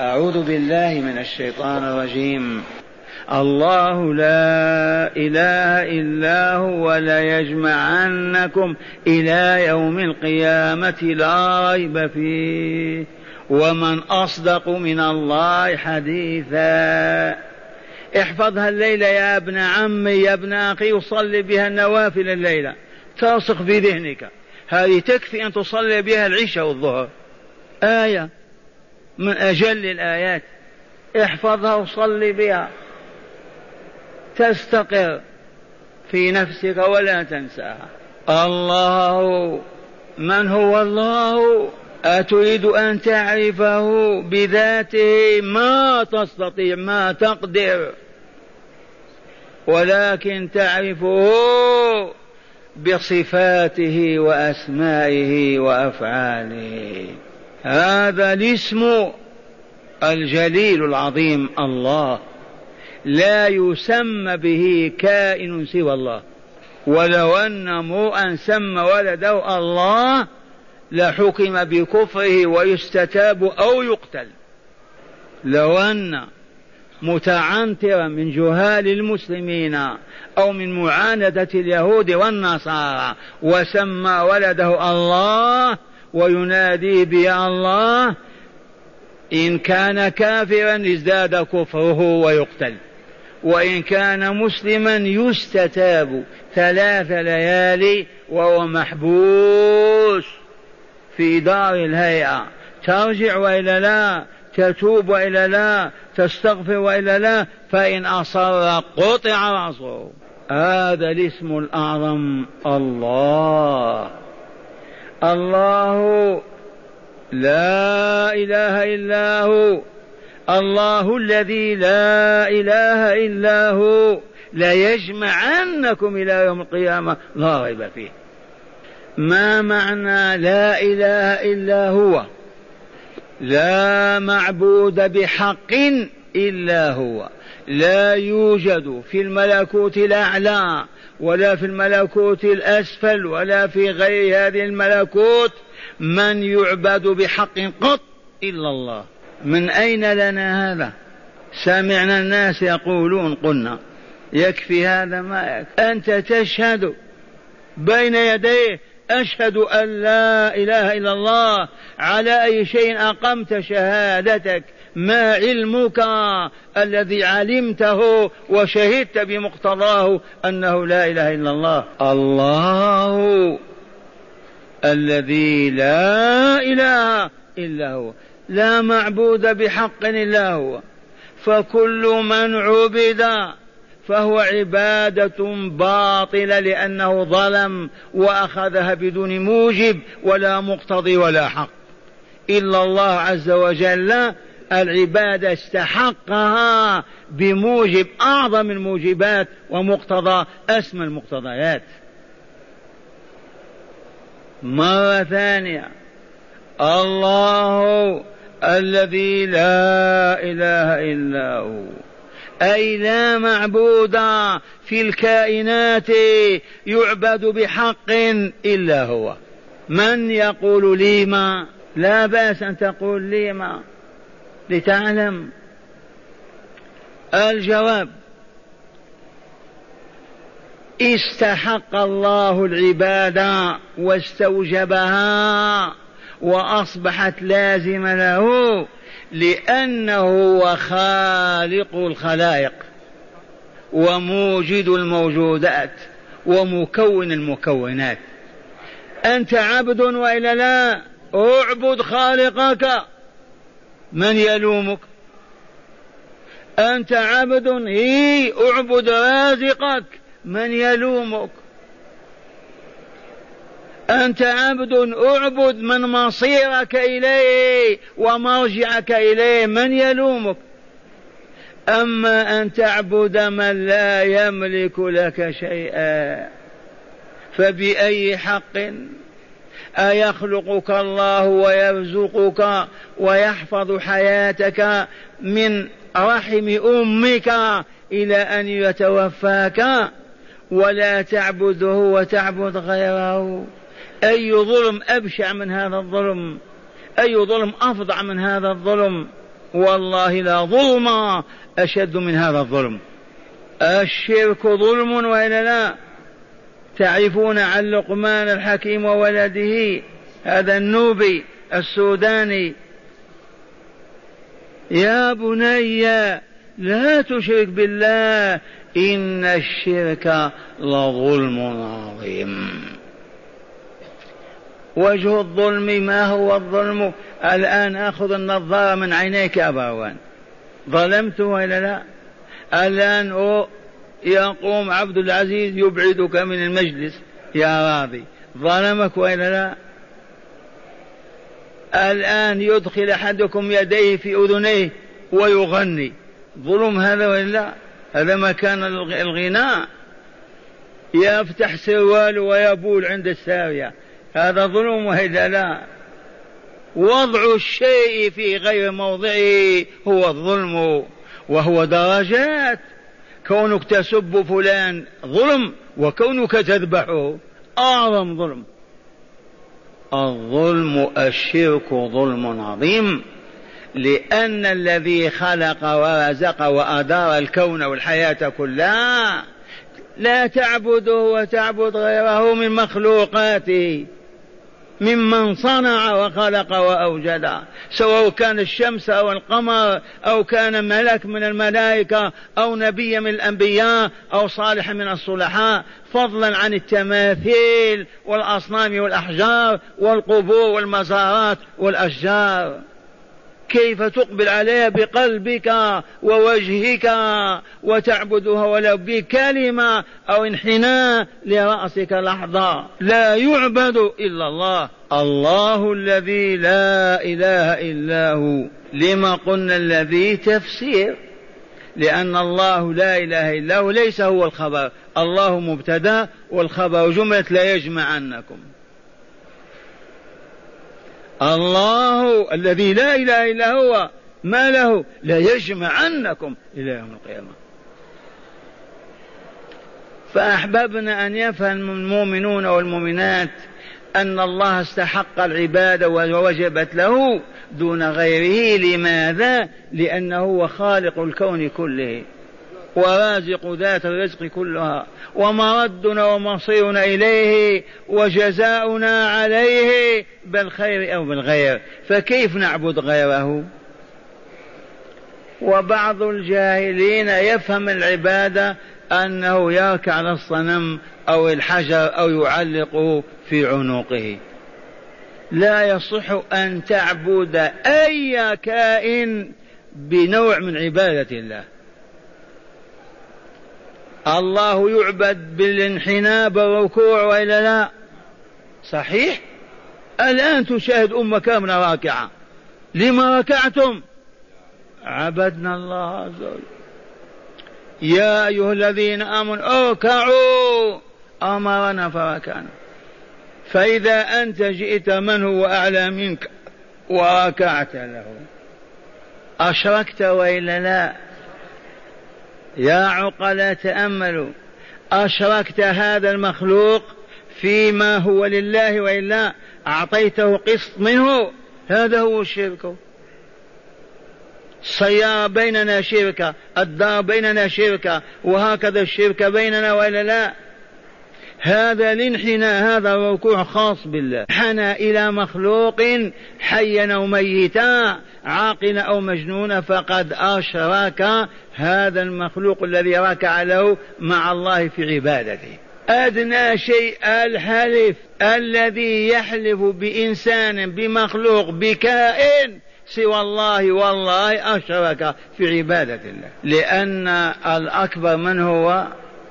أعوذ بالله من الشيطان الرجيم. الله لا إله إلا هو ليجمعنكم إلى يوم القيامة لا ريب فيه. ومن أصدق من الله حديثا. احفظها الليلة يا ابن عمي يا ابن أخي وصلي بها النوافل الليلة. ترسخ في ذهنك. هذه تكفي أن تصلي بها العشاء والظهر. آية. من أجل الآيات. احفظها وصلي بها. تستقر في نفسك ولا تنساها. الله من هو الله؟ أتريد أن تعرفه بذاته ما تستطيع ما تقدر. ولكن تعرفه بصفاته وأسمائه وأفعاله. هذا الاسم الجليل العظيم الله. لا يسمى به كائن سوى الله. ولو أن امرؤا سمى ولده الله لحكم بكفره ويستتاب أو يقتل. لو أن متعنترا من جهال المسلمين أو من معاندة اليهود والنصارى وسمى ولده الله وينادي بيا الله إن كان كافرا ازداد كفره ويقتل. وإن كان مسلما يستتاب ثلاث ليالي وهو محبوس في دار الهيئة. ترجع وإلا لا تتوب وإلا لا تستغفر وإلا لا فإن أصر قطع رأسه. هذا الاسم الأعظم الله. الله لا إله إلا هو. الله الذي لا إله إلا هو. ليجمعنكم إلى يوم القيامة. لا ريب فيه. ما معنى لا إله إلا هو؟ لا معبود بحق إلا هو. لا يوجد في الملكوت الأعلى ولا في الملكوت الأسفل ولا في غير هذه الملكوت من يعبد بحق قط إلا الله. من أين لنا هذا؟ سمعنا الناس يقولون قلنا يكفي هذا ما يكفي. أنت تشهد بين يديه أشهد أن لا إله إلا الله على أي شيء أقمت شهادتك. ما علمك الذي علمته وشهدت بمقتضاه أنه لا إله إلا الله؟ الله الذي لا إله إلا هو. لا معبود بحق إلا هو. فكل من عبد فهو عبادة باطلة لأنه ظلم وأخذها بدون موجب ولا مقتضي ولا حق. إلا الله عز وجل العبادة استحقها بموجب أعظم الموجبات ومقتضى أسمى المقتضيات. مرة ثانية. الله الذي لا إله إلا هو. أي لا معبود في الكائنات يعبد بحق إلا هو. من يقول لي ما؟ لا بأس أن تقول لي ما. لتعلم الجواب. استحق الله العبادة واستوجبها وأصبحت لازمة له لأنه هو خالق الخلائق وموجد الموجودات ومكون المكونات. أنت عبد وإلا لا؟ اعبد خالقك. من يلومك؟ أنت عبد هي أعبد رازقك. من يلومك؟ أنت عبد أعبد من مصيرك إليه ومرجعك إليه. من يلومك؟ أما أن تعبد من لا يملك لك شيئا فبأي حق؟ أيخلقك الله ويرزقك ويحفظ حياتك من رحم أمك إلى أن يتوفاك ولا تعبده وتعبد غيره. أي ظلم أبشع من هذا الظلم؟ أي ظلم أفظع من هذا الظلم؟ والله لا ظلم أشد من هذا الظلم. الشرك ظلم وإلا لا؟ تعرفون عن لقمان الحكيم وولده هذا النوبي السوداني. يا بني لا تشرك بالله إن الشرك لظلم عظيم. وجه الظلم ما هو الظلم؟ الآن أخذ النظارة من عينيك يا باوان ظلمت ولا لا؟ الآن يقوم عبد العزيز يبعدك من المجلس يا راضي. ظلمك ولا لا؟ الآن يدخل أحدكم يديه في أذنيه ويغني. ظلم هذا ولا هذا مكان الغناء. يفتح سرواله ويبول عند السارية هذا ظلم وإلا لا؟ وضع الشيء في غير موضعه هو الظلم وهو درجات. كونك تسب فلان ظلم وكونك تذبحه أعظم ظلم. الظلم الشرك ظلم عظيم لأن الذي خلق ورزق وأدار الكون والحياة كلها لا تعبده وتعبد غيره من مخلوقاته. ممن صنع وخلق وأوجد سواء كان الشمس أو القمر أو كان ملك من الملائكة أو نبي من الأنبياء أو صالح من الصلحاء فضلا عن التماثيل والأصنام والأحجار والقبور والمزارات والأشجار. كيف تقبل عليها بقلبك ووجهك وتعبدها ولو بكلمة أو انحناء لرأسك لحظة؟ لا يعبد إلا الله. الله الذي لا إله إلا هو. لما قلنا الذي تفسير؟ لأن الله لا إله إلا هو. ليس هو الخبر. الله مبتدأ والخبر جملة لا يجمعنكم الله الذي لا إله إلا هو ما له؟ ليجمعنكم إلى يوم القيامة. فأحببنا أن يفهم المؤمنون والمؤمنات أن الله استحق العبادة ووجبت له دون غيره. لماذا؟ لأنه هو خالق الكون كله. ورازق ذات الرزق كلها ومردنا ومصيرنا إليه وجزاؤنا عليه بالخير أو بالغير فكيف نعبد غيره؟ وبعض الجاهلين يفهم العبادة أنه يركع على الصنم أو الحجر أو يعلقه في عنقه. لا يصح أن تعبد أي كائن بنوع من عبادة الله. الله يعبد بالانحناء بالركوع وإلا لا؟ صحيح؟ الآن تشاهد امه كامله راكعة. لما ركعتم؟ عبدنا الله عز وجل. يا أيها الذين آمنوا اركعوا. أمرنا فركعنا. فإذا أنت جئت من هو أعلى منك؟ وركعت له. أشركت وإلا لا؟ يا عقلاء تأملوا أشركت هذا المخلوق فيما هو لله وإلا أعطيته قسط منه. هذا هو الشرك السيارة بيننا شركة الدار بيننا شركة وهكذا الشرك بيننا وإلا لا. هذا الانحناء هذا الركوع خاص بالله. حنى إلى مخلوق حيا أو ميتا عاقلا أو مجنونا فقد أشرك هذا المخلوق الذي ركع له مع الله في عبادته. أدنى شيء الحلف الذي يحلف بإنسان بمخلوق بكائن سوى الله والله أشرك في عبادة الله. لأن الأكبر من هو؟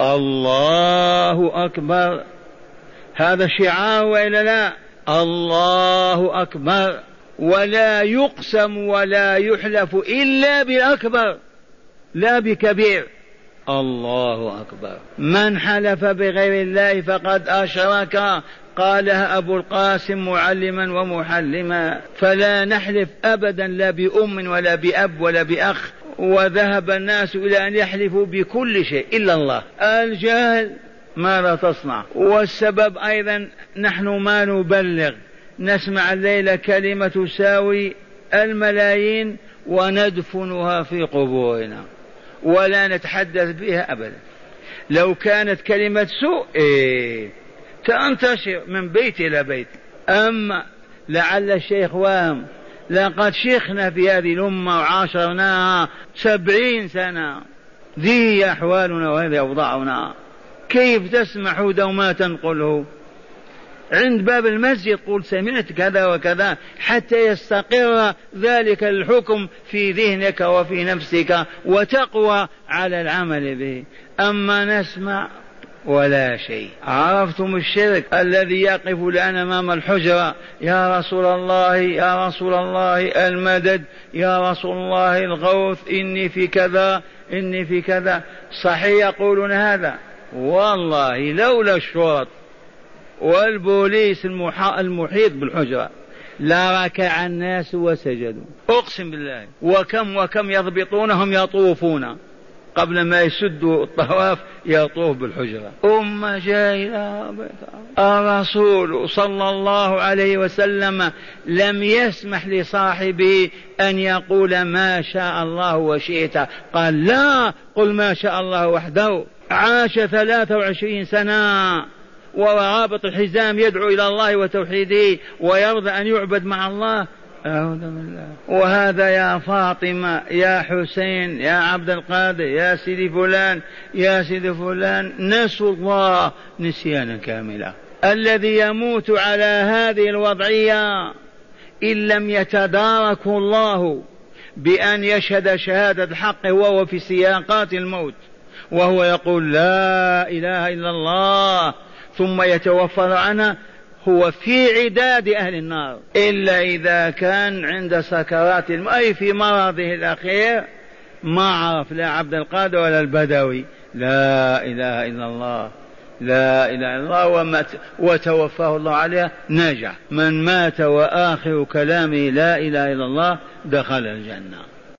الله أكبر. هذا شعار وإلا لا؟ الله أكبر. ولا يقسم ولا يحلف إلا بأكبر لا بكبير. الله أكبر. من حلف بغير الله فقد أشرك. قالها أبو القاسم معلما ومحلما. فلا نحلف أبدا لا بأم ولا بأب ولا بأخ. وذهب الناس إلى أن يحلفوا بكل شيء إلا الله. الجهل ماذا تصنع. والسبب أيضا نحن ما نبلغ. نسمع الليلة كلمة تساوي الملايين وندفنها في قبورنا. ولا نتحدث بها أبدا. لو كانت كلمة سوء إيه تنتشر من بيت إلى بيت. أما لعل الشيخ وام لقد شيخنا في هذه الأمة وعاشرناها سبعين سنة. ذي أحوالنا وهذه أوضاعنا. كيف تسمح دوما تنقله؟ عند باب المسجد قل سمعت كذا وكذا حتى يستقر ذلك الحكم في ذهنك وفي نفسك وتقوى على العمل به. أما نسمع ولا شيء. عرفتم الشرك الذي يقف الآن أمام الحجرة؟ يا رسول الله يا رسول الله المدد يا رسول الله الغوث إني في كذا إني في كذا. صحيح يقولون هذا؟ والله لولا الشرط. والبوليس المحيط بالحجرة. لركع الناس وسجدوا. أقسم بالله. وكم وكم يضبطونهم يطوفون. قبل ما يسدوا الطواف يطوف بالحجرة. أمة جاهلة. الرسول صلى الله عليه وسلم لم يسمح لصاحبه أن يقول ما شاء الله وشئت. قال لا قل ما شاء الله وحده. عاش ثلاثة وعشرين سنة. ورابط الحزام يدعو إلى الله وتوحيده ويرضى أن يعبد مع الله. أعوذ بالله. وهذا يا فاطمة يا حسين يا عبد القادر يا سيدي فلان يا سيدي فلان نسوا الله نسيانا كاملا. الذي يموت على هذه الوضعية إن لم يتداركه الله بأن يشهد شهادة الحق وهو في سياقات الموت وهو يقول لا إله إلا الله. ثم يتوفر عنها هو في عداد أهل النار. إلا إذا كان عند سكرات الموت أي في مرضه الأخير ما عرف لا عبد القادر ولا البدوي. لا إله إلا الله لا إله إلا الله ومات وتوفاه الله عليها نجح من مات وآخر كلامه لا إله إلا الله دخل الجنة.